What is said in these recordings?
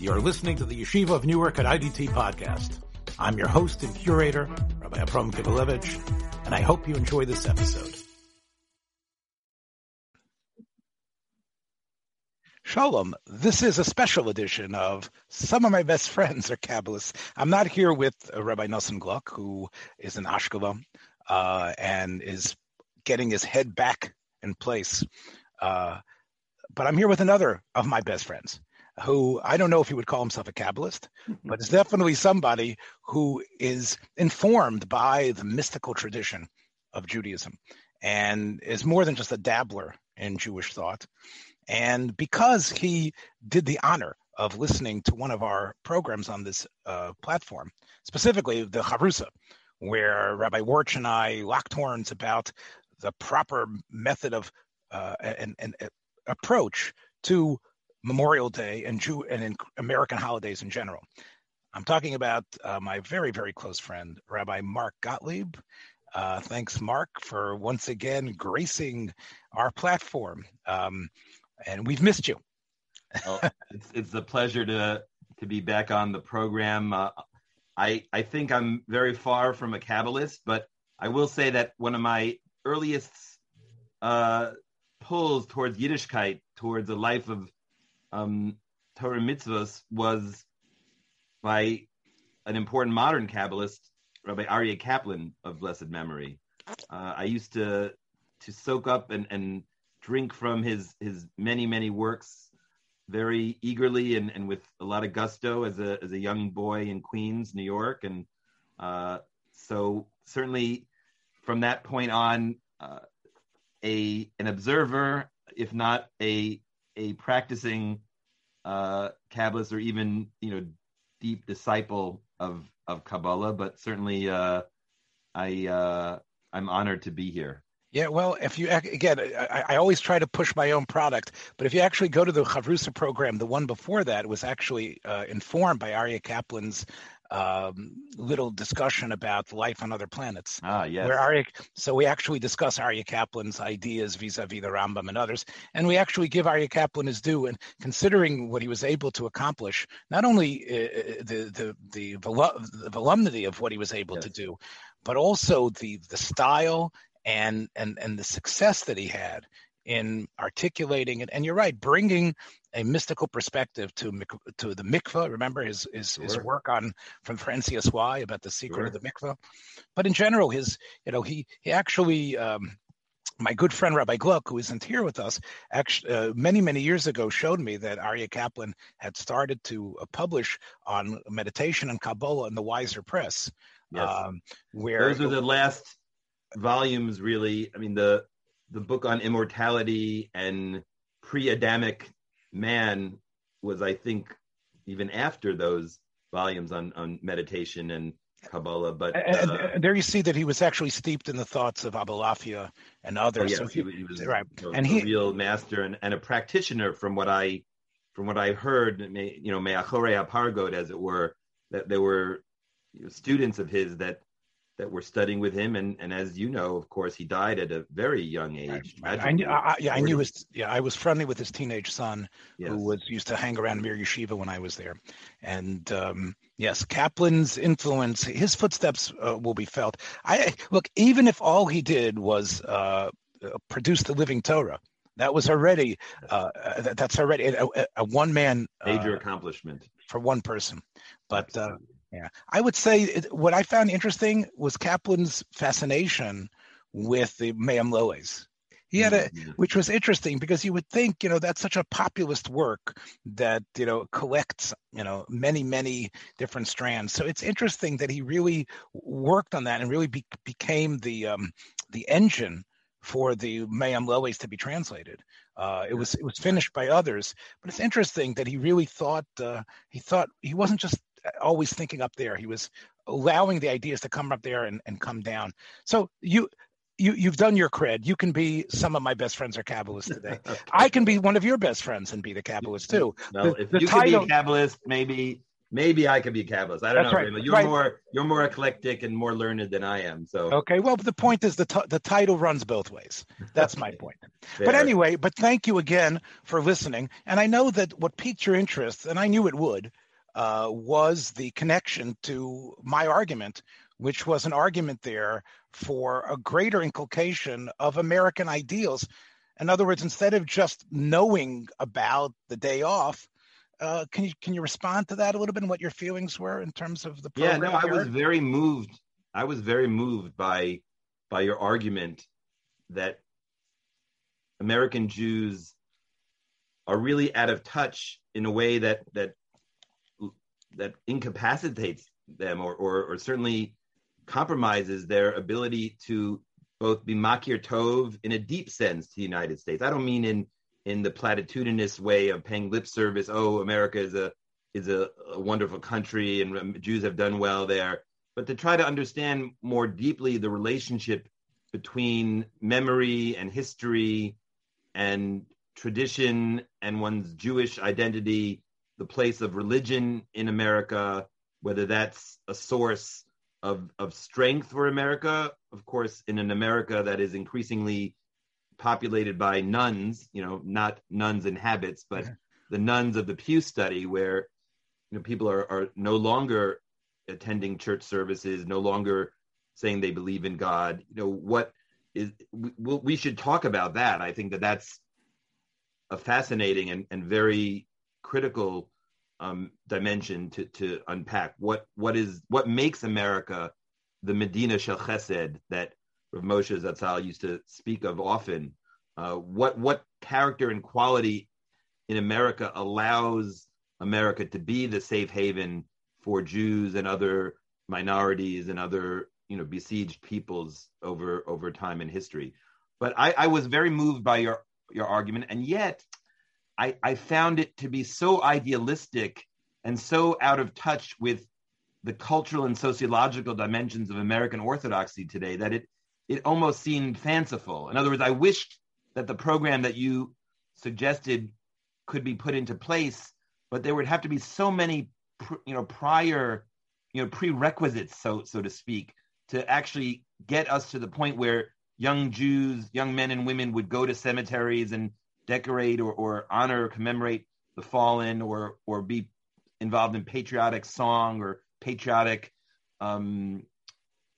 You're listening to the Yeshiva of Newark at IDT podcast. I'm your host and curator, Rabbi Abram Kibalevich, and I hope you enjoy this episode. Shalom. This is a special edition of Some of My Best Friends Are Kabbalists. I'm not here with Rabbi Nosson Gluck, who is in Ashkelon uh, and is getting his head back in place. Uh, but I'm here with another of my best friends, who I don't know if he would call himself a Kabbalist, but is definitely somebody who is informed by the mystical tradition of Judaism and is more than just a dabbler in Jewish thought. And because he did the honor of listening to one of our programs on this uh, platform, specifically the Chavrusa, where Rabbi Warch and I locked horns about the proper method of uh, and, and, and approach to Memorial Day and Jew and in American holidays in general. I'm talking about uh, my very, very close friend, Rabbi Mark Gottlieb. Uh, thanks, Mark, for once again gracing our platform. Um, and we've missed you. well, it's, it's a pleasure to to be back on the program. Uh, I I think I'm very far from a Kabbalist, but I will say that one of my earliest uh, pulls towards Yiddishkeit, towards a life of um, Torah mitzvahs, was by an important modern Kabbalist, Rabbi Aryeh Kaplan of blessed memory. Uh, I used to to soak up and, and drink from his his many many works very eagerly and, and with a lot of gusto as a as a young boy in Queens, New York, and uh, so certainly from that point on, uh, a an observer, if not a a practicing uh, Kabbalist or even you know deep disciple of of Kabbalah, but certainly uh, I uh, I'm honored to be here. Yeah, well, if you again, I, I, always try to push my own product, but if you actually go to the Chavrusa program, the one before that was actually uh, informed by Aryeh Kaplan's um, little discussion about life on other planets. Ah, yes. Where Aryeh, so we actually discuss Aryeh Kaplan's ideas vis-a-vis the Rambam and others, and we actually give Aryeh Kaplan his due. And considering what he was able to accomplish, not only uh, uh the the the, the volumity of what he was able yes. to do, but also the the style and and and the success that he had in articulating it. And you're right, bringing a mystical perspective to to the mikvah. Remember his his, sure. his work on from Francis Y about the secret sure. of the mikvah. But in general, his you know he he actually. Um, my good friend Rabbi Gluck, who isn't here with us, actually uh, many many years ago showed me that Aryeh Kaplan had started to uh, publish on meditation and Kabbalah in the Weiser Press. Yes. Um, where those are the last volumes really i mean the the book on immortality and pre-adamic man was i think even after those volumes on on meditation and kabbalah but uh, there you see that he was actually steeped in the thoughts of abulafia and others. Oh, yes, so he, he, was right. know, and he real master and, and a practitioner from what i from what i heard you know meachore apargod as it were that there were students of his that that were studying with him, and and as you know, of course, he died at a very young age. I, knew, I, yeah, I knew his. Yeah, I was friendly with his teenage son, yes. who was used to hang around Mir Yeshiva when I was there, and um, yes, Kaplan's influence, his footsteps uh, will be felt. I look, even if all he did was uh, produce the living Torah, that was already uh, that's already a, a one man major uh, accomplishment for one person. But uh, yeah, I would say it, what I found interesting was Kaplan's fascination with the Me'am Lo'ez. He had a, mm-hmm. which was interesting because you would think, you know, that's such a populist work that you know collects, you know, many many different strands. So it's interesting that he really worked on that and really be, became the um, the engine for the Me'am Lo'ez to be translated. Uh, it was it was finished by others, but it's interesting that he really thought uh, he thought he wasn't just always thinking up there. He was allowing the ideas to come up there and, and come down. So you you you've done your cred. You can be some of my best friends are Kabbalists today. okay. I can be one of your best friends and be the Kabbalist too. Well, the, if the you title, can be a Kabbalist, maybe maybe I could be a Kabbalist. I don't know. right, You're right. more you're more eclectic and more learned than I am. So Okay. Well, the point is the t- the title runs both ways. That's my point. But anyway, but thank you again for listening. And I know that what piqued your interest, and I knew it would, uh, was the connection to my argument, which was an argument there for a greater inculcation of American ideals. In other words, instead of just knowing about the day off, uh, can you can you respond to that a little bit and what your feelings were in terms of the yeah, program? no, I was very moved. I was very moved by by your argument that American Jews are really out of touch in a way that that that incapacitates them or or, or certainly compromises their ability to both be makir tov in a deep sense to the United States. I don't mean in in the platitudinous way of paying lip service. Oh, America is a is a, a wonderful country and Jews have done well there. But to try to understand more deeply the relationship between memory and history and tradition and one's Jewish identity, the place of religion in America, whether that's a source of, of strength for America, of course, in an America that is increasingly populated by nuns, you know, not nuns in habits, but Yeah. the nuns of the Pew Study, where you know people are, are no longer attending church services, no longer saying they believe in God. You know, what is we, we should talk about that. I think that that's a fascinating and, and very critical um, dimension to, to unpack. What what is what makes America the Medina Shel Chesed that Rav Moshe Zatzal used to speak of often? Uh, what what character and quality in America allows America to be the safe haven for Jews and other minorities and other you know besieged peoples over over time in history? But I, I was very moved by your your argument, and yet I, I found it to be so idealistic and so out of touch with the cultural and sociological dimensions of American Orthodoxy today that it it almost seemed fanciful. In other words, I wished that the program that you suggested could be put into place, but there would have to be so many you know prior you know prerequisites, so so to speak, to actually get us to the point where young Jews, young men and women would go to cemeteries and decorate or, or honor or commemorate the fallen or or be involved in patriotic song or patriotic um,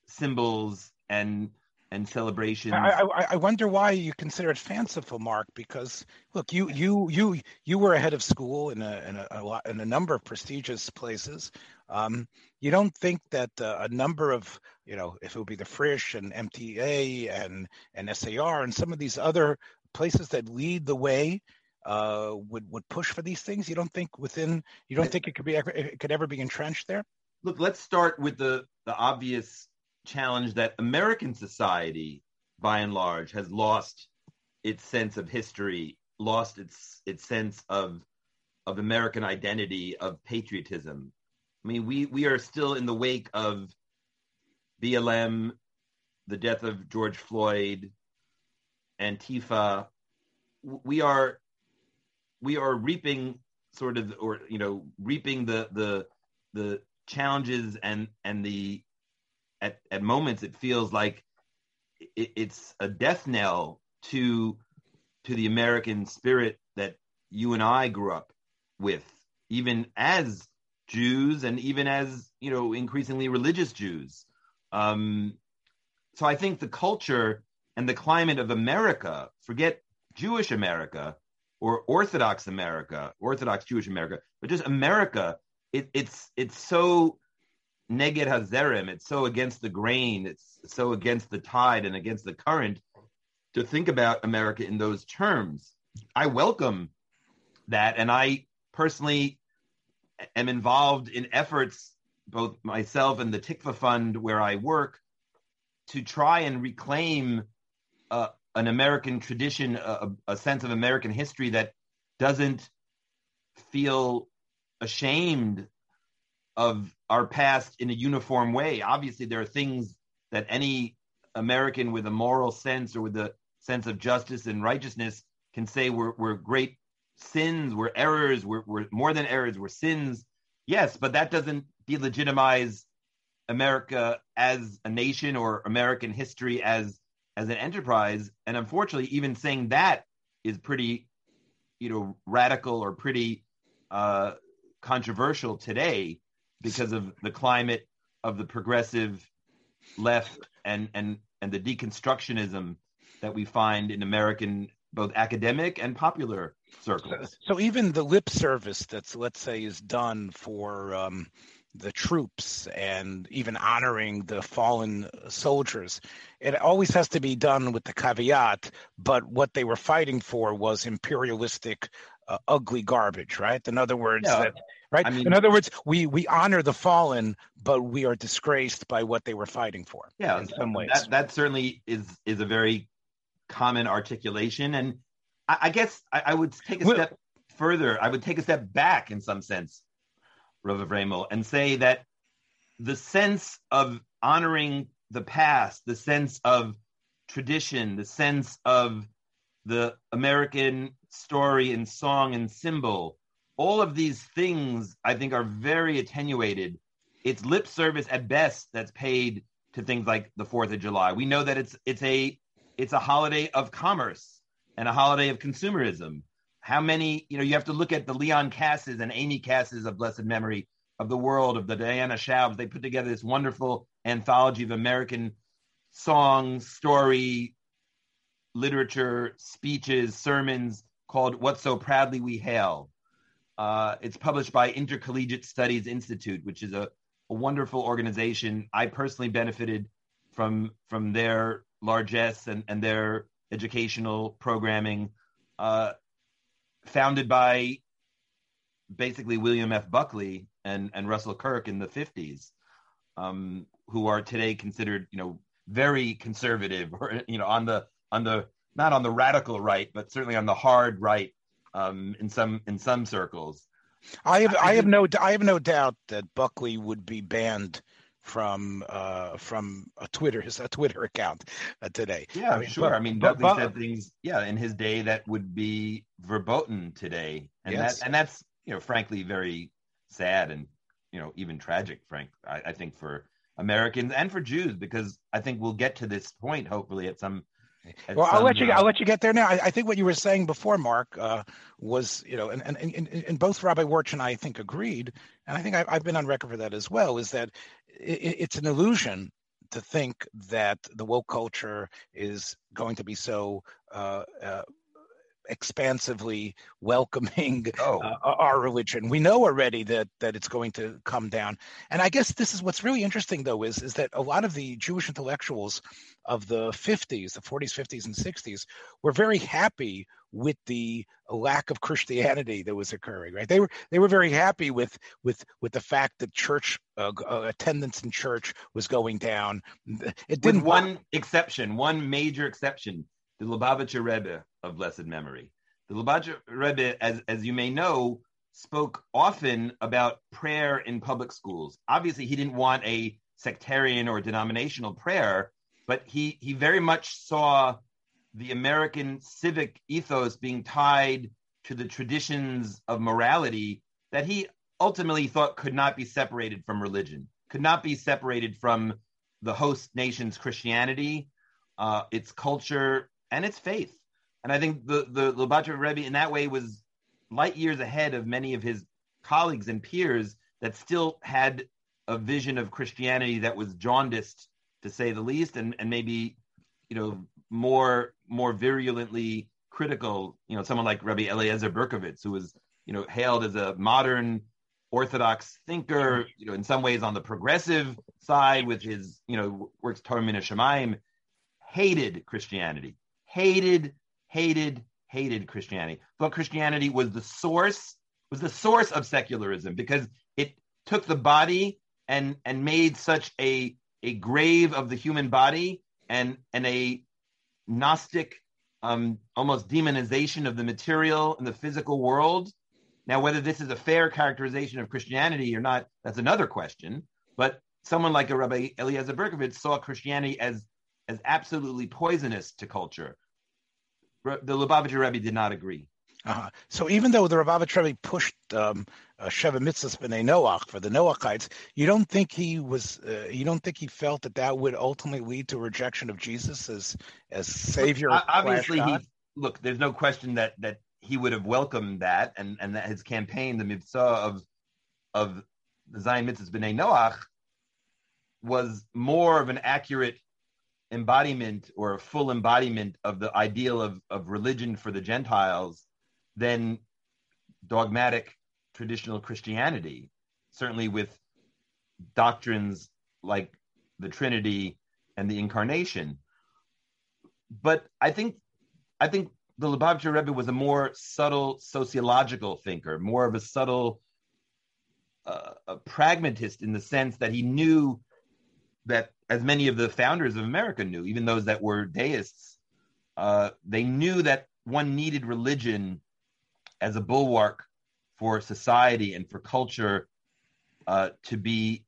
symbols and and celebrations. I, I, I wonder why you consider it fanciful, Mark. Because look, you you you you were ahead of school in a in a, a, lot, in a number of prestigious places. Um, you don't think that uh, a number of you know, if it would be the Frisch and MTA and and SAR and some of these other places that lead the way uh, would would push for these things? You don't think within you don't think it could be ever, it could ever be entrenched there? Look, let's start with the the obvious challenge that American society, by and large, has lost its sense of history, lost its its sense of of American identity, of patriotism. I mean, we we are still in the wake of BLM, the death of George Floyd, Antifa. We are we are reaping sort of or you know reaping the the the challenges and and the at at moments it feels like it, it's a death knell to to the American spirit that you and I grew up with, even as Jews and even as you know increasingly religious Jews. Um, so I think the culture and the climate of America, forget Jewish America or Orthodox America, Orthodox Jewish America, but just America, it, it's it's so neged hazerem, it's so against the grain, it's so against the tide and against the current to think about America in those terms. I welcome that, and I personally am involved in efforts, both myself and the Tikvah Fund where I work, to try and reclaim uh, an American tradition, a, a sense of American history that doesn't feel ashamed of our past in a uniform way. Obviously, there are things that any American with a moral sense or with a sense of justice and righteousness can say were, were great sins, were errors, were, were more than errors, were sins. Yes, but that doesn't delegitimize America as a nation or American history as as an enterprise. And unfortunately, even saying that is pretty, you know, radical or pretty uh, controversial today because of the climate of the progressive left and and and the deconstructionism that we find in American both academic and popular circles. So even the lip service that's let's say is done for um, the troops and even honoring the fallen soldiers. It always has to be done with the caveat, but what they were fighting for was imperialistic, uh, ugly garbage, right? In other words, yeah. that, right? I mean, in other words, we we honor the fallen, but we are disgraced by what they were fighting for. Yeah, in some ways. That, that certainly is is a very common articulation, and I, I guess I, I, would take a well, step further. I would take a step back in some sense Rav Vremel, and say that the sense of honoring the past, the sense of tradition, the sense of the American story and song and symbol, all of these things I think are very attenuated. It's lip service at best that's paid to things like the Fourth of July. We know that it's it's a it's a holiday of commerce and a holiday of consumerism how many, you know, you have to look at the Leon Kasses and Amy Kasses of blessed memory of the world, of the Diana Schaubs. They put together this wonderful anthology of American song, story, literature, speeches, sermons called What So Proudly We Hail. Uh, it's published by Intercollegiate Studies Institute, which is a, a, wonderful organization. I personally benefited from from their largesse and, and their educational programming. Uh, founded by basically William F. Buckley and, and Russell Kirk in the 50s, um, who are today considered, you know, very conservative or, you know, on the, on the, not on the radical right, but certainly on the hard right um, in some, in some circles. I have, I have no, I have no doubt that Buckley would be banned from uh, from a Twitter his a Twitter account uh, today. Yeah, I mean, sure. But, I mean, Buckley but, said things, yeah, in his day that would be verboten today, and yes. that and that's you know, frankly, very sad and you know even tragic. Frank, I, I think for Americans and for Jews, because I think we'll get to this point hopefully at some well, I'll let you. I'll let you get there now. I, I, think what you were saying before, Mark, uh, was you know, and, and, and, and both Rabbi Warch and I, I think agreed, and I think I, have been on record for that as well, is that it, it's an illusion to think that the woke culture is going to be so uh, uh, expansively welcoming oh. uh, our religion. We know already that that it's going to come down. And I guess this is what's really interesting though is is that a lot of the Jewish intellectuals of the 50s, the 40s, 50s and 60s were very happy with the lack of Christianity that was occurring, right? They were they were very happy with with with the fact that church uh, uh, attendance in church was going down. It didn't with one exception, one major exception the Lubavitcher Rebbe of blessed memory. The Lubavitcher Rebbe, as, as you may know, spoke often about prayer in public schools. Obviously, he didn't want a sectarian or denominational prayer, but he, he very much saw the American civic ethos being tied to the traditions of morality that he ultimately thought could not be separated from religion, could not be separated from the host nation's Christianity, uh, its culture, and its faith. And I think the the Lubavitcher Rebbe in that way was light years ahead of many of his colleagues and peers that still had a vision of Christianity that was jaundiced, to say the least, and and maybe you know more more virulently critical. You know, someone like Rabbi Eliezer Berkovitz, who was you know hailed as a modern Orthodox thinker, you know, in some ways on the progressive side with his, you know, works Torah Min Shemaim, hated Christianity hated, hated, hated Christianity. Thought Christianity was the source, was the source of secularism because it took the body and and made such a a grave of the human body and and a gnostic um, almost demonization of the material and the physical world. Now, whether this is a fair characterization of Christianity or not, that's another question. But someone like a Rabbi Eliezer Berkovitz saw Christianity as as absolutely poisonous to culture. The Lubavitcher Rebbe did not agree. Uh-huh. So even though the Lubavitch Rebbe pushed um, uh, Sheva Mitzvahs B'nai Noach for the Noachites, you don't think he was, uh, you don't think he felt that that would ultimately lead to rejection of Jesus as as savior. Look, obviously, he look. There's no question that that he would have welcomed that, and and that his campaign, the mitzvah of of the Zion Mitzvahs B'nai Noach, was more of an accurate embodiment or a full embodiment of the ideal of, of religion for the Gentiles than dogmatic traditional Christianity, certainly with doctrines like the Trinity and the Incarnation. But I think I think the Lubavitcher Rebbe was a more subtle sociological thinker, more of a subtle uh, a pragmatist in the sense that he knew that as many of the founders of America knew, even those that were deists, uh, they knew that one needed religion as a bulwark for society and for culture uh, to be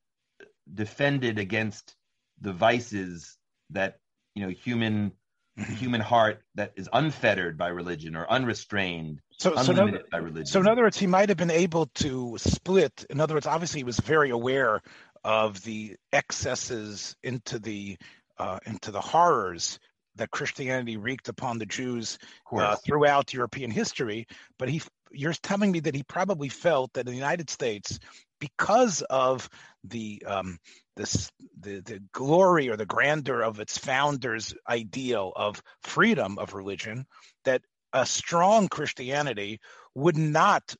defended against the vices that you know human mm-hmm. human heart that is unfettered by religion or unrestrained so, so, no, by religion. so in other words he might have been able to split in other words obviously he was very aware of the excesses into the uh, into the horrors that Christianity wreaked upon the Jews uh, throughout European history. But he, you're telling me that he probably felt that in the United States, because of the um, this the the glory or the grandeur of its founders' ideal of freedom of religion, that a strong Christianity would not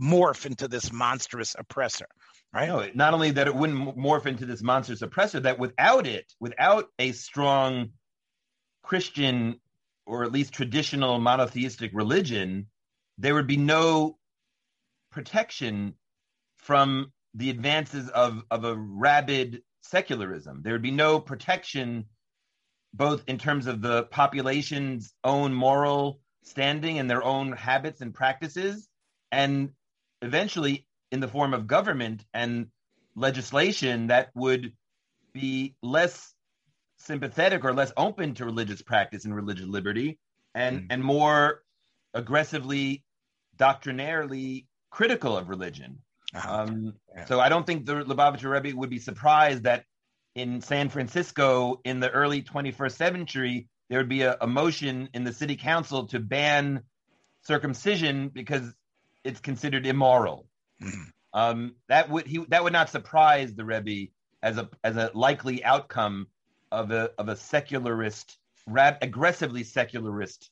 morph into this monstrous oppressor. Right. No, not only that it wouldn't morph into this monster suppressor, that without it, without a strong Christian or at least traditional monotheistic religion, there would be no protection from the advances of, of a rabid secularism. There would be no protection, both in terms of the population's own moral standing and their own habits and practices, and eventually in the form of government and legislation that would be less sympathetic or less open to religious practice and religious liberty and mm. and more aggressively doctrinarily critical of religion uh-huh. um, yeah. so i don't think the lubavitcher rebbe would be surprised that in san francisco in the early 21st century there would be a, a motion in the city council to ban circumcision because it's considered immoral Mm-hmm. Um, that would he that would not surprise the Rebbe as a as a likely outcome of a of a secularist, rad, aggressively secularist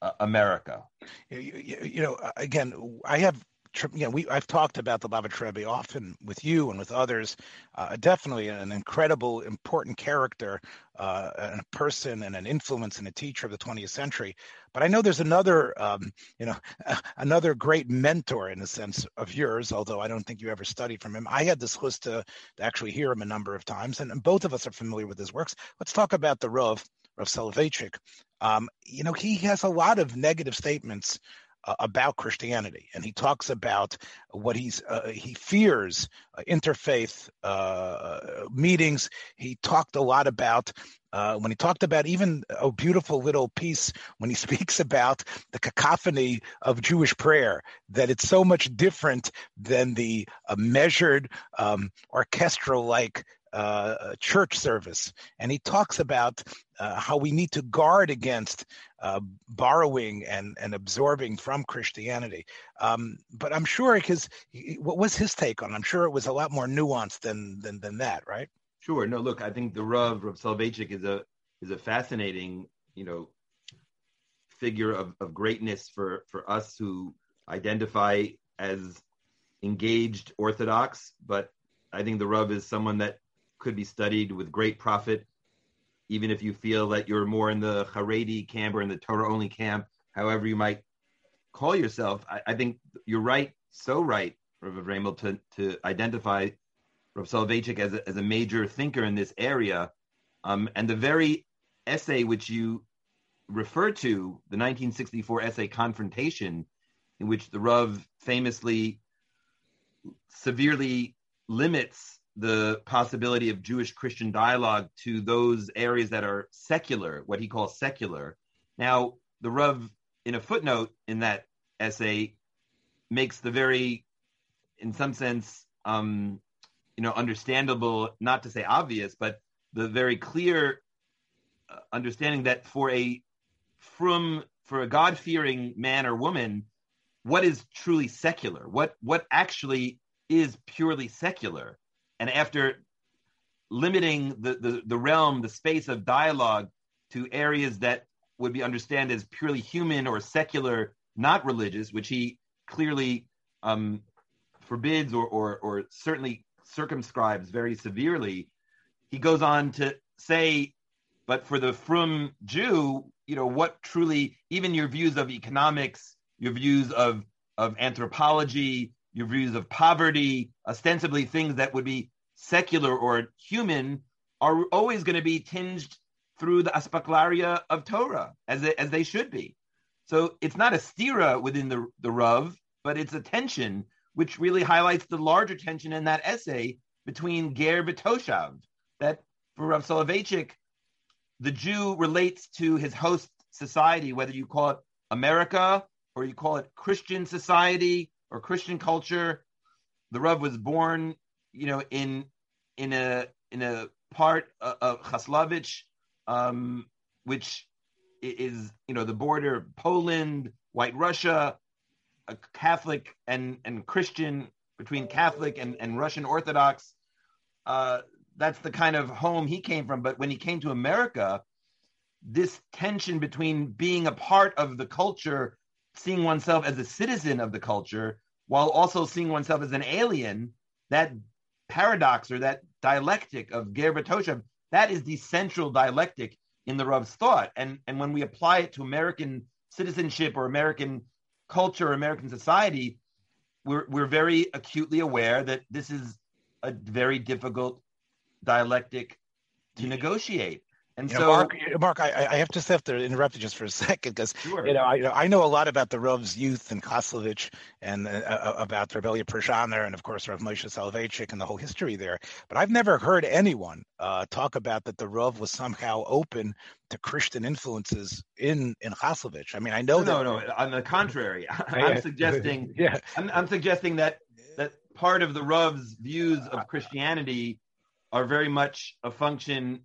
uh, America. You, you, know, again, I have you know, we I've talked about the Lubavitch Rebbe often with you and with others. Uh, definitely an incredible, important character, uh, and a person, and an influence and a teacher of the 20th century. But I know there's another, um, you know, another great mentor in a sense of yours. Although I don't think you ever studied from him. I had this list to, to actually hear him a number of times, and, and, both of us are familiar with his works. Let's talk about the Rav, Rav Soloveitchik. Um, you know, he has a lot of negative statements uh, about Christianity, and he talks about what he's uh, he fears uh, interfaith uh, meetings. He talked a lot about uh, when he talked about even a beautiful little piece when he speaks about the cacophony of Jewish prayer, that it's so much different than the uh, measured um, orchestral like uh, church service, and he talks about uh, how we need to guard against uh, borrowing and, and absorbing from Christianity. Um, but I'm sure because what was his take on? It? I'm sure it was a lot more nuanced than than than that, right? Sure. No, look, I think the Rav Rav Soloveitchik is a is a fascinating, you know, figure of, of greatness for for us who identify as engaged Orthodox, but I think the Rav is someone that could be studied with great profit, even if you feel that you're more in the Haredi camp or in the Torah only camp, however you might call yourself. I, I think you're right, so right, Rav Ramel, to, to identify Rav Soloveitchik as a, as a major thinker in this area. Um, and the very essay which you refer to, the 1964 essay Confrontation, in which the Rav famously severely limits the possibility of Jewish Christian dialogue to those areas that are secular, what he calls secular. Now, the Rav, in a footnote in that essay makes the very, in some sense, um, you know, understandable, not to say obvious, but the very clear uh, understanding that for a from for a God fearing man or woman, what is truly secular? What what actually is purely secular? And after limiting the, the, the realm, the space of dialogue to areas that would be understood as purely human or secular, not religious, which he clearly um, forbids or, or, or certainly circumscribes very severely. He goes on to say, but for the frum Jew, you know, what truly, even your views of economics, your views of, of anthropology, your views of poverty, ostensibly things that would be secular or human, are always going to be tinged through the aspaklaria of Torah, as they, as they should be. So it's not a stira within the, the Rav, but it's a tension, which really highlights the larger tension in that essay between Ger Toshav. That for Rav Soloveitchik, the Jew relates to his host society, whether you call it America or you call it Christian society or Christian culture. The Rav was born, you know, in in a in a part of Chaslovich, um, which is you know the border Poland, White Russia, a Catholic and and Christian between Catholic and, and Russian Orthodox. Uh, that's the kind of home he came from. But when he came to America, this tension between being a part of the culture, seeing oneself as a citizen of the culture, while also seeing oneself as an alien, that paradox or that dialectic of Ger Toshav, that is the central dialectic in the Rav's thought. And, and when we apply it to American citizenship or American culture American society, we're, we're very acutely aware that this is a very difficult dialectic to negotiate. And you so, know, Mark, Mark, I, I have to have to interrupt you just for a second because sure. you know I, you know I know a lot about the Rov's youth and Koslovich and uh, uh about Reb Elya Pruzhaner and of course Rav Moshe Soloveitchik and the whole history there. But I've never heard anyone uh, talk about that the Rov was somehow open to Christian influences in in Koslovich. I mean, I know no, that. No, no. On the contrary, I'm suggesting. yeah. I'm, I'm suggesting that that part of the Rov's views of Christianity are very much a function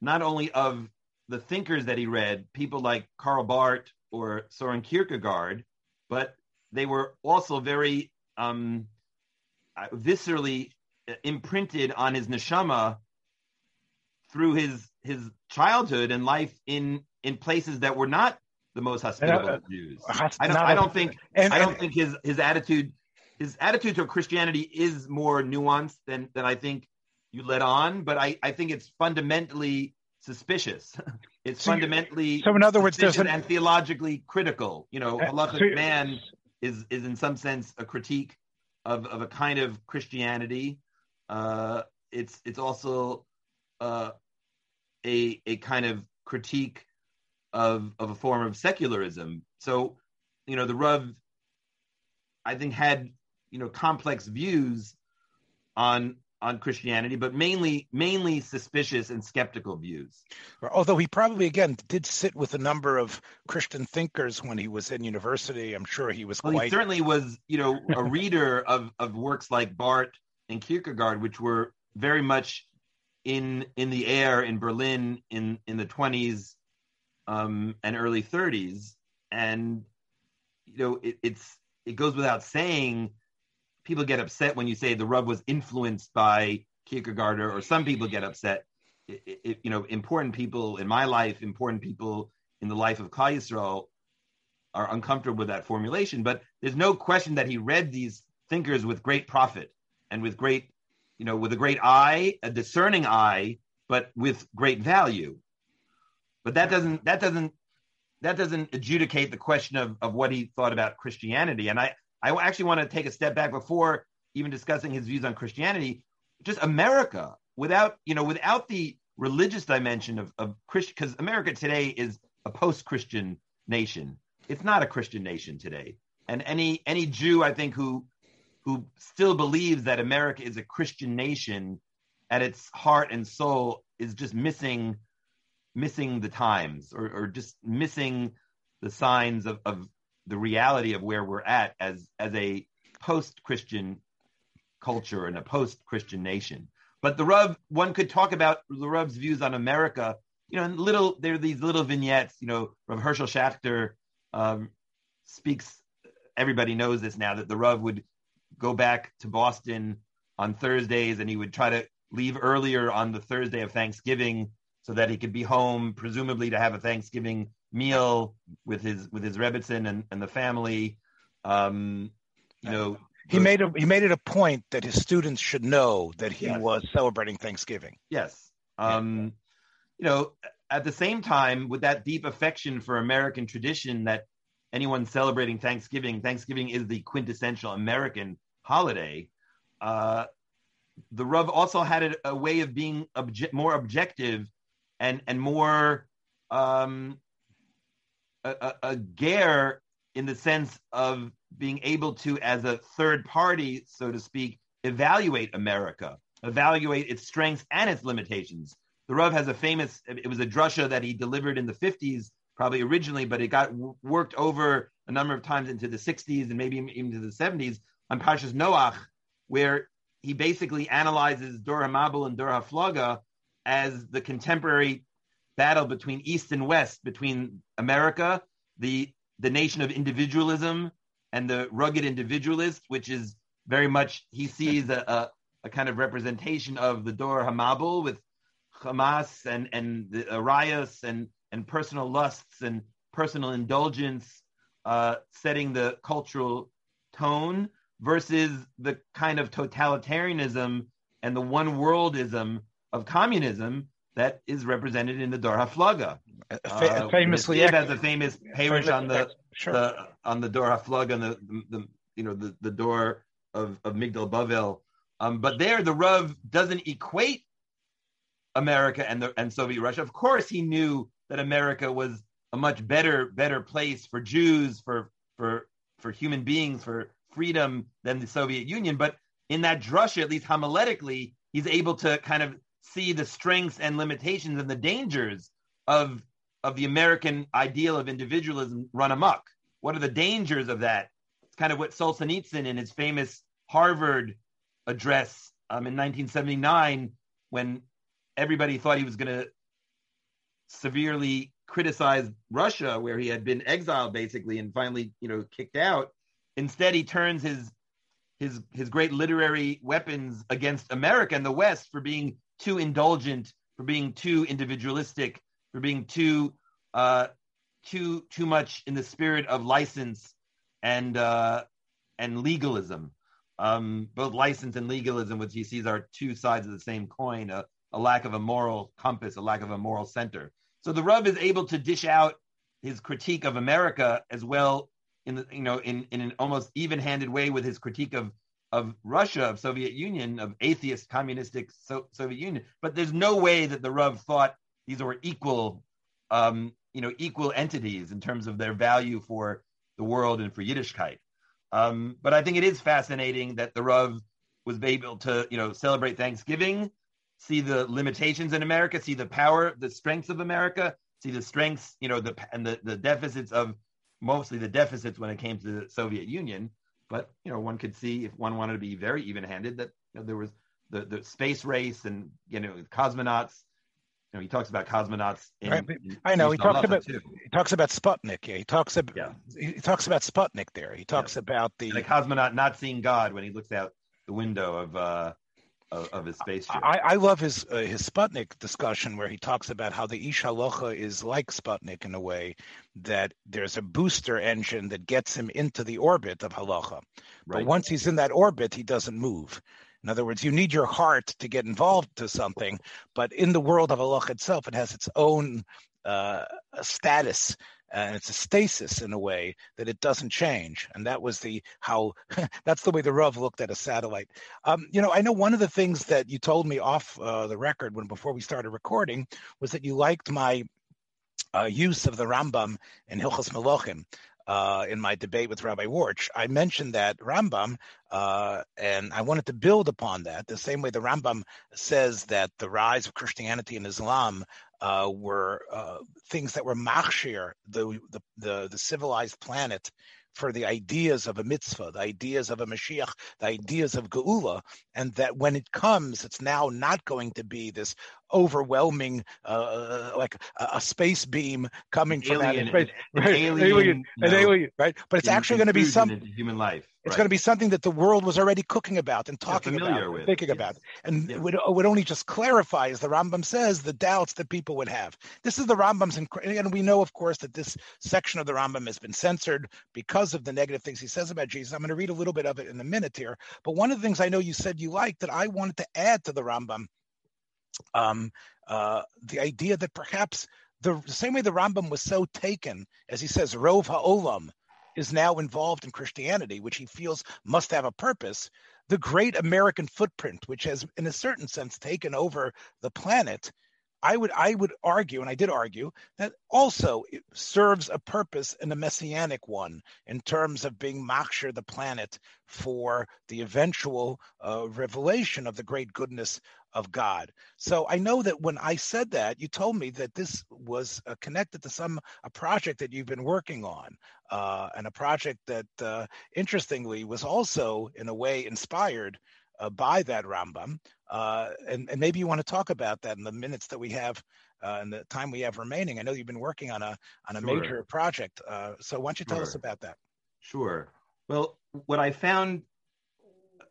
not only of the thinkers that he read, people like Karl Barth or Soren Kierkegaard, but they were also very um, uh, viscerally imprinted on his neshama through his his childhood and life in in places that were not the most hospitable uh, Jews. I don't, I don't think and, I don't and, think his his attitude his attitude to Christianity is more nuanced than than I think you let on, but I, I think it's fundamentally suspicious. It's so fundamentally so in other words, there's an, and theologically critical. You know, uh, halachic so man is is in some sense a critique of, of a kind of Christianity. Uh, it's it's also uh, a a kind of critique of of a form of secularism. So, you know, the Rav, I think, had you know complex views on on Christianity, but mainly mainly suspicious and skeptical views. Although he probably again did sit with a number of Christian thinkers when he was in university. I'm sure he was well, quite. He certainly was, you know, a reader of of works like Barth and Kierkegaard, which were very much in in the air in Berlin in in the 20s um, and early 30s, and you know, it, it's it goes without saying people get upset when you say the Rub was influenced by Kierkegaard, or some people get upset. It, it, you know, important people in my life, important people in the life of Klal Yisrael are uncomfortable with that formulation. But there's no question that he read these thinkers with great profit and with great, you know, with a great eye, a discerning eye, but with great value. But that doesn't that doesn't that doesn't adjudicate the question of, of what he thought about Christianity. And I, I actually want to take a step back before even discussing his views on Christianity. Just America, without you know, without the religious dimension of, of Christian, because America today is a post-Christian nation. It's not a Christian nation today, and any any Jew, I think, who who still believes that America is a Christian nation at its heart and soul is just missing missing the times or, or just missing the signs of, of the reality of where we're at as as a post-Christian culture and a post-Christian nation. But the Rav, one could talk about the Rav's views on America. You know, little there are these little vignettes. You know, Rav Hershel Schachter um, speaks. Everybody knows this now that the Rav would go back to Boston on Thursdays, and he would try to leave earlier on the Thursday of Thanksgiving so that he could be home, presumably to have a Thanksgiving meal with his with his Rebbitzin and, and the family. Um, you know, he made a he made it a point that his students should know that he yes. was celebrating Thanksgiving. Yes. Um. You know, at the same time, with that deep affection for American tradition that anyone celebrating Thanksgiving, Thanksgiving is the quintessential American holiday. Uh, the Rav also had a, a way of being obje- more objective and and more um, a, a, a ger in the sense of being able to, as a third party, so to speak, evaluate America, evaluate its strengths and its limitations. The Rav has a famous, it was a drusha that he delivered in the 50s, probably originally, but it got worked over a number of times into the 60s and maybe even to the 70s on Parshas Noach, where he basically analyzes Dor HaMabul and Dor HaFlaga as the contemporary battle between East and West, between America, the the nation of individualism, and the rugged individualist, which is very much he sees a, a, a kind of representation of the Dor Hamabul with Hamas and and the Arias and and personal lusts and personal indulgence, uh, setting the cultural tone versus the kind of totalitarianism and the one worldism of communism that is represented in the Dor Haflaga. Uh, famously, it has a famous parish on the, sure. the, on the Dor Haflaga and the, the, you know the, the door of, of Migdal Bavel. Um, but there, the Rav doesn't equate America and the and Soviet Russia. Of course, he knew that America was a much better better place for Jews, for for for human beings, for freedom than the Soviet Union. But in that drusha, at least homiletically, he's able to kind of see the strengths and limitations and the dangers of of the American ideal of individualism run amok. What are the dangers of that? It's kind of what Solzhenitsyn in his famous Harvard address um, in 1979, when everybody thought he was going to severely criticize Russia, where he had been exiled basically and finally, you know, kicked out. Instead, he turns his his his great literary weapons against America and the West for being too indulgent, for being too individualistic, for being too uh, too too much in the spirit of license and uh, and legalism. Um, both license and legalism, which he sees are two sides of the same coin, a, a lack of a moral compass, a lack of a moral center. So the Rub is able to dish out his critique of America as well in the you know in, in an almost even-handed way with his critique of of Russia, of Soviet Union, of atheist communistic so- Soviet Union. But there's no way that the Rav thought these were equal, um, you know, equal entities in terms of their value for the world and for Yiddishkeit. Um, but I think it is fascinating that the Rav was able to, you know, celebrate Thanksgiving, see the limitations in America, see the power, the strengths of America, see the strengths, you know, the and the, the deficits of mostly the deficits when it came to the Soviet Union, but you know, one could see if one wanted to be very even-handed that you know, there was the, the space race and you know cosmonauts. You know, he talks about cosmonauts. In, right. in I know he talks about too. he talks about Sputnik. Yeah, he talks about yeah. he talks about Sputnik there. He talks yeah. about the a cosmonaut not seeing God when he looks out the window of uh, of, of his spaceship. I, I love his uh, his Sputnik discussion where he talks about how the Ish Halacha is like Sputnik in a way that there's a booster engine that gets him into the orbit of Halacha. Right. But once he's in that orbit, he doesn't move. In other words, you need your heart to get involved to something, but in the world of halacha itself, it has its own uh, status and it's a stasis in a way that it doesn't change. And that was the how that's the way the Rav looked at a satellite. Um, you know, I know one of the things that you told me off uh, the record when before we started recording was that you liked my uh, use of the Rambam in Hilchos Melochim. Uh, in my debate with Rabbi Warch, I mentioned that Rambam, uh, and I wanted to build upon that. The same way the Rambam says that the rise of Christianity and Islam uh, were uh, things that were machshir, the, the, the the civilized planet for the ideas of a mitzvah, the ideas of a Mashiach, the ideas of Geula, and that when it comes, it's now not going to be this overwhelming, uh, like a, a, space beam coming from alien, that, right? An, right? alien, alien, an alien, right? But it's actually going to be some human life. It's right. going to be something that the world was already cooking about and talking about, with. thinking yes. about, and would, would only just clarify, as the Rambam says, the doubts that people would have. This is the Rambam's, and we know, of course, that this section of the Rambam has been censored because of the negative things he says about Jesus. I'm going to read a little bit of it in a minute here. But one of the things I know you said you liked that I wanted to add to the Rambam, um, uh, the idea that perhaps the, the same way the Rambam was so taken, as he says, Rov Ha'olam, is now involved in Christianity, which he feels must have a purpose, the great American footprint, which has, in a certain sense, taken over the planet, I would I would argue, and I did argue, that also serves a purpose and a messianic one in terms of being maksher the planet for the eventual uh, revelation of the great goodness of God. So I know that when I said that, you told me that this was uh, connected to some a project that you've been working on, uh, and a project that, uh, interestingly, was also in a way inspired uh, by that Rambam. Uh, and, and, maybe you want to talk about that in the minutes that we have uh, and the time we have remaining. I know you've been working on a on a sure. major project. so why don't you tell sure. us about that? Sure. Well, what I found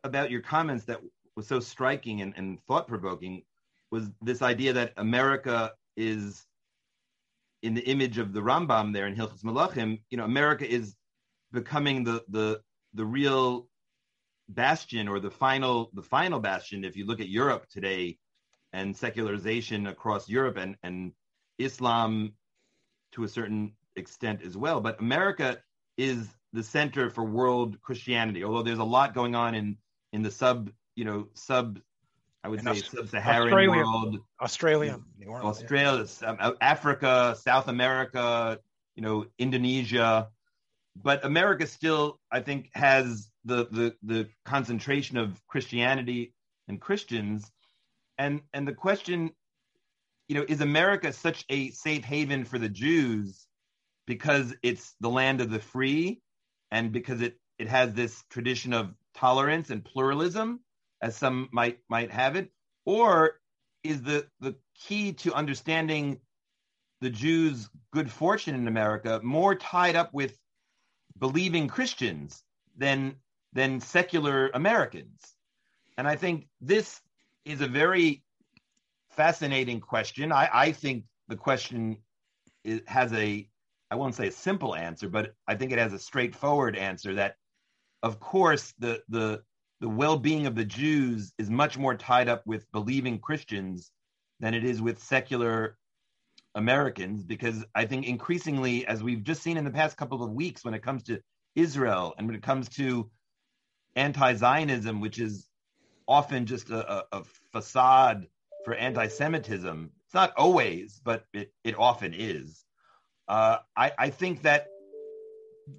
about your comments that was so striking and, and thought provoking was this idea that America is in the image of the Rambam there in Hilchos Melachim. You know, America is becoming the the the real bastion or the final the final bastion. If you look at Europe today and secularization across Europe and and Islam to a certain extent as well, but America is the center for world Christianity. Although there's a lot going on in in the sub you know, sub, I would In say Aus- sub-Saharan Australia. world, Australia, Australia, um, Africa, South America, you know, Indonesia, but America still, I think, has the the the concentration of Christianity and Christians, and and the question, you know, is America such a safe haven for the Jews because it's the land of the free, and because it it has this tradition of tolerance and pluralism, as some might might have it, or is the the key to understanding the Jews' good fortune in America more tied up with believing Christians than than secular Americans? And I think this is a very fascinating question. I, I think the question is, has a I won't say a simple answer, but I think it has a straightforward answer that of course the the the well-being of the Jews is much more tied up with believing Christians than it is with secular Americans because I think increasingly as we've just seen in the past couple of weeks when it comes to Israel and when it comes to anti-Zionism which is often just a, a, facade for anti-Semitism it's not always but it, it often is uh, I, I think that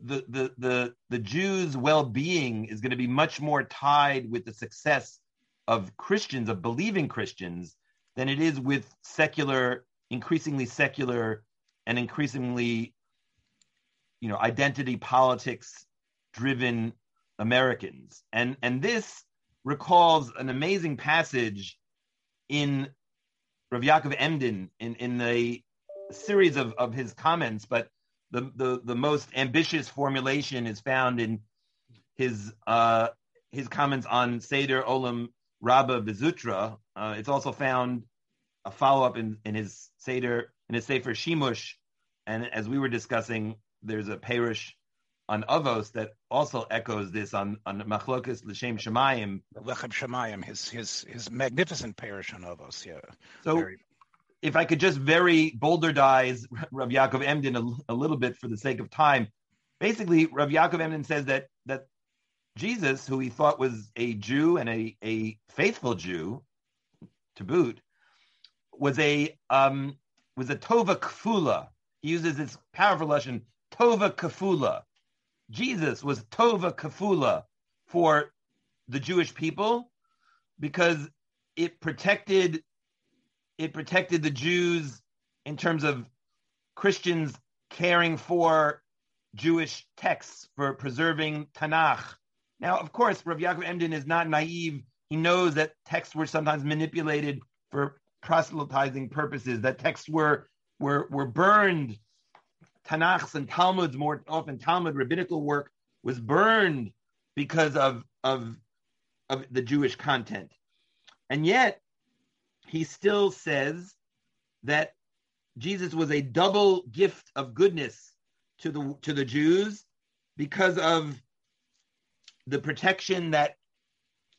the the the the Jews' well-being is going to be much more tied with the success of Christians, of believing Christians, than it is with secular, increasingly secular, and increasingly, you know, identity politics driven Americans. And and this recalls an amazing passage in Rav Yaakov Emden in in the series of, of his comments, but the, the, the most ambitious formulation is found in his uh, his comments on Seder Olam Rabbah Bezutra. Uh, it's also found a follow up in, in his Seder in his Sefer Shimush, and as we were discussing, there's a perush on Avos that also echoes this on on Machlokas L'Shem Shemayim. Lechem Shemayim, his his his magnificent perush on Avos. Yeah. So Very- if I could just very boulder dies Rav Yaakov Emden a, a little bit for the sake of time, basically Rav Yaakov Emden says that that Jesus, who he thought was a Jew and a, a faithful Jew to boot, was a um, was a tova kfula. He uses this powerful lesson, tova kfula. Jesus was tova kfula for the Jewish people because it protected it protected the Jews in terms of Christians caring for Jewish texts for preserving Tanakh. Now, of course, Rav Yaakov Emden is not naive. He knows that texts were sometimes manipulated for proselytizing purposes, that texts were were were burned. Tanakhs and Talmuds, more often Talmud rabbinical work, was burned because of of of the Jewish content. And yet, he still says that Jesus was a double gift of goodness to the to the Jews because of the protection that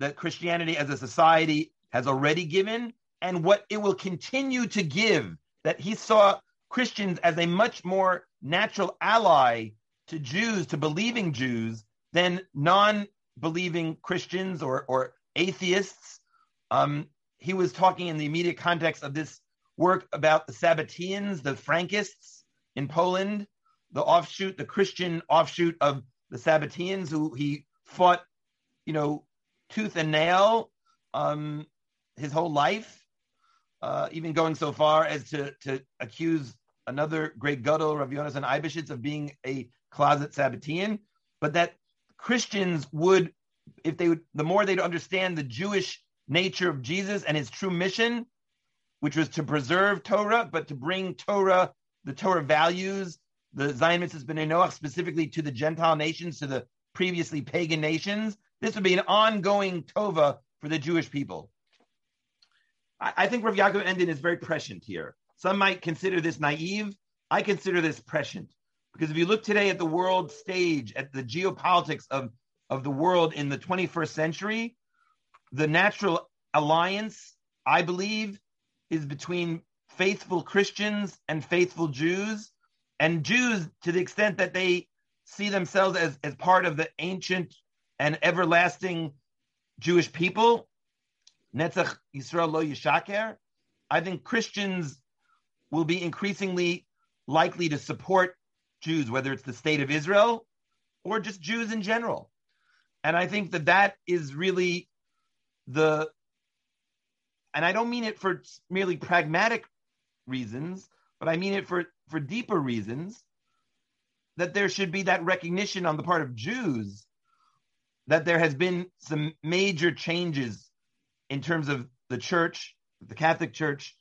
that Christianity as a society has already given and what it will continue to give that he saw Christians as a much more natural ally to Jews to believing Jews than non-believing Christians or or atheists. Um, he was talking in the immediate context of this work about the Sabbateans, the Frankists in Poland, the offshoot, the Christian offshoot of the Sabbateans, who he fought, you know, tooth and nail um, his whole life, uh, even going so far as to, to accuse another great gadol, Rav Yonasan Eibeshitz, of being a closet Sabbatean, but that Christians would, if they would, the more they'd understand the Jewish nature of Jesus and his true mission, which was to preserve Torah, but to bring Torah, the Torah values, the Zion Mitzvahs B'nai Noach, specifically to the Gentile nations, to the previously pagan nations. This would be an ongoing Tova for the Jewish people. I, I think Rav Yaakov Emden is very prescient here. Some might consider this naive. I consider this prescient. Because if you look today at the world stage, at the geopolitics of, of the world in the 21st century, the natural alliance, I believe, is between faithful Christians and faithful Jews, and Jews to the extent that they see themselves as, as part of the ancient and everlasting Jewish people. Netzach Yisrael lo yishaker. I think Christians will be increasingly likely to support Jews, whether it's the state of Israel or just Jews in general. And I think that that is really the and I don't mean it for merely pragmatic reasons, but I mean it for, for deeper reasons that there should be that recognition on the part of Jews that there has been some major changes in terms of the church, the Catholic Church,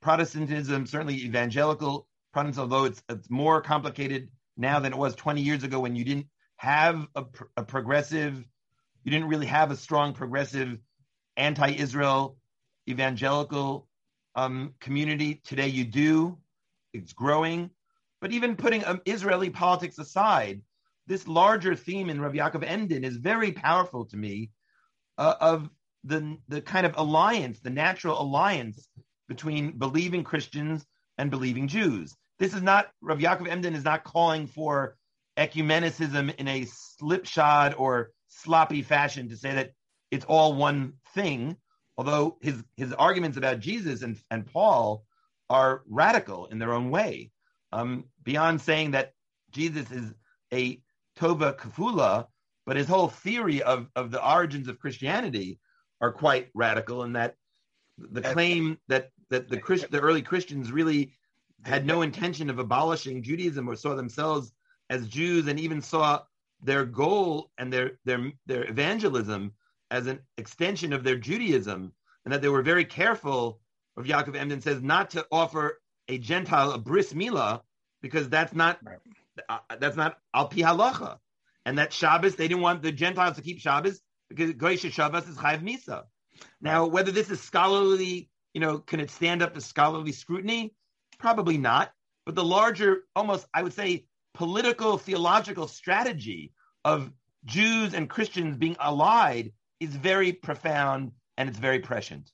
Protestantism, certainly evangelical Protestants, although it's, it's more complicated now than it was 20 years ago when you didn't have a, a progressive you didn't really have a strong progressive anti-Israel evangelical um, community. Today you do. It's growing. But even putting um, Israeli politics aside, this larger theme in Rav Yaakov Emden is very powerful to me uh, of the, the kind of alliance, the natural alliance between believing Christians and believing Jews. This is not, Rav Yaakov Emden is not calling for ecumenicism in a slipshod or sloppy fashion to say that it's all one thing, although his his arguments about Jesus and, and Paul are radical in their own way. Um, beyond saying that Jesus is a tova kafula, but his whole theory of, of the origins of Christianity are quite radical in that the claim that that the Christ, the early Christians really had no intention of abolishing Judaism or saw themselves as Jews and even saw their goal and their their their evangelism as an extension of their Judaism, and that they were very careful. Of Yaakov Emden says not to offer a Gentile a bris milah because that's not right. uh, that's not al pi halacha, and that Shabbos they didn't want the Gentiles to keep Shabbos because Goyish Shabbos is chayv misa. Now, whether this is scholarly, you know, can it stand up to scholarly scrutiny? Probably not. But the larger, almost, I would say, political theological strategy of Jews and Christians being allied is very profound and it's very prescient.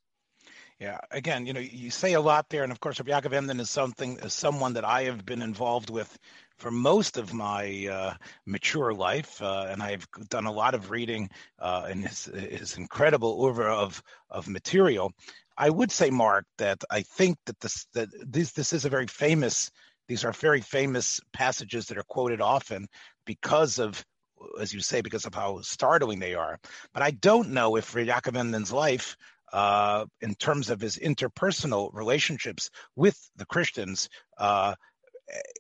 Yeah, again, you know, you say a lot there, and of course, Rabbi Yaakov Emden is something, is someone that I have been involved with for most of my uh, mature life, uh, and I've done a lot of reading uh, in his, his incredible oeuvre of of material. I would say, Mark, that I think that this that this this is a very famous these are very famous passages that are quoted often because of, as you say, because of how startling they are. But I don't know if Yaakov life, uh, in terms of his interpersonal relationships with the Christians, uh,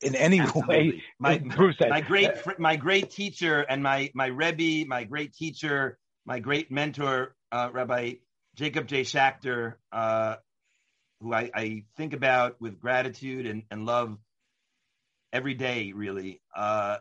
in any Absolutely. way. My, my great my great teacher and my my rebbe, my great teacher, my great mentor, uh, Rabbi Jacob J. Schachter, uh, who I, I, think about with gratitude and, and love every day, really, uh,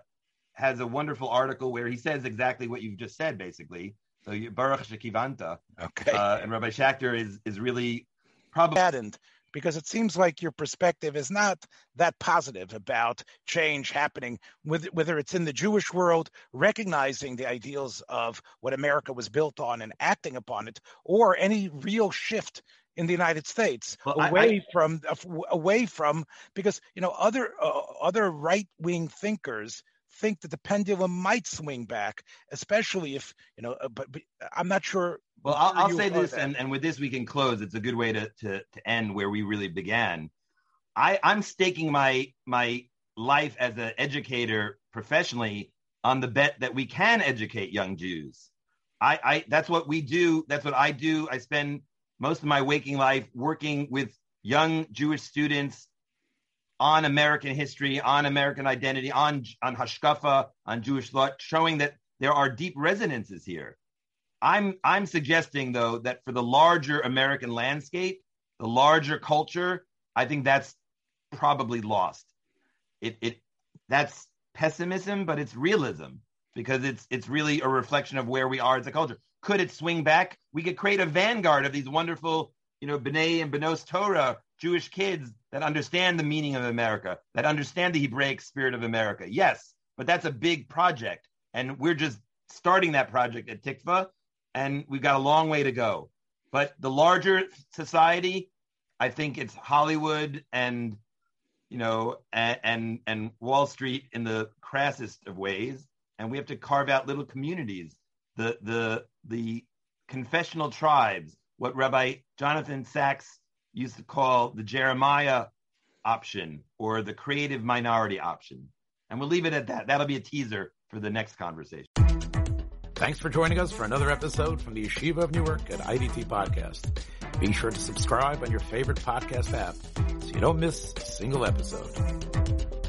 has a wonderful article where he says exactly what you've just said, basically. So Baruch Shekivanta. Okay. Uh, and Rabbi Schachter is is really probably saddened because it seems like your perspective is not that positive about change happening, whether it's in the Jewish world, recognizing the ideals of what America was built on and acting upon it, or any real shift in the United States well, away I, I, from away from because you know other uh, other right wing thinkers think that the pendulum might swing back, especially if you know. Uh, but, but, I'm not sure. Well, I'll, I'll say this, and, and with this we can close. It's a good way to to, to end where we really began. I, I'm staking my my life as an educator professionally on the bet that we can educate young Jews. I, I that's what we do. That's what I do. I spend most of my waking life working with young Jewish students on American history, on American identity, on on Hashkafa, on Jewish thought, showing that there are deep resonances here. I'm I'm suggesting though that for the larger American landscape, the larger culture, I think that's probably lost. It it that's pessimism, but it's realism because it's it's really a reflection of where we are as a culture. Could it swing back? We could create a vanguard of these wonderful, you know, B'nai and Benos Torah Jewish kids that understand the meaning of America, that understand the Hebraic spirit of America. Yes, but that's a big project. And we're just starting that project at Tikvah, and we've got a long way to go. But the larger society, I think it's Hollywood and you know and, and and Wall Street in the crassest of ways, and we have to carve out little communities. The the the confessional tribes, what Rabbi Jonathan Sacks used to call the Jeremiah option or the creative minority option. And we'll leave it at that. That'll be a teaser for the next conversation. Thanks for joining us for another episode from the Yeshiva of Newark at IDT Podcast. Be sure to subscribe on your favorite podcast app so you don't miss a single episode.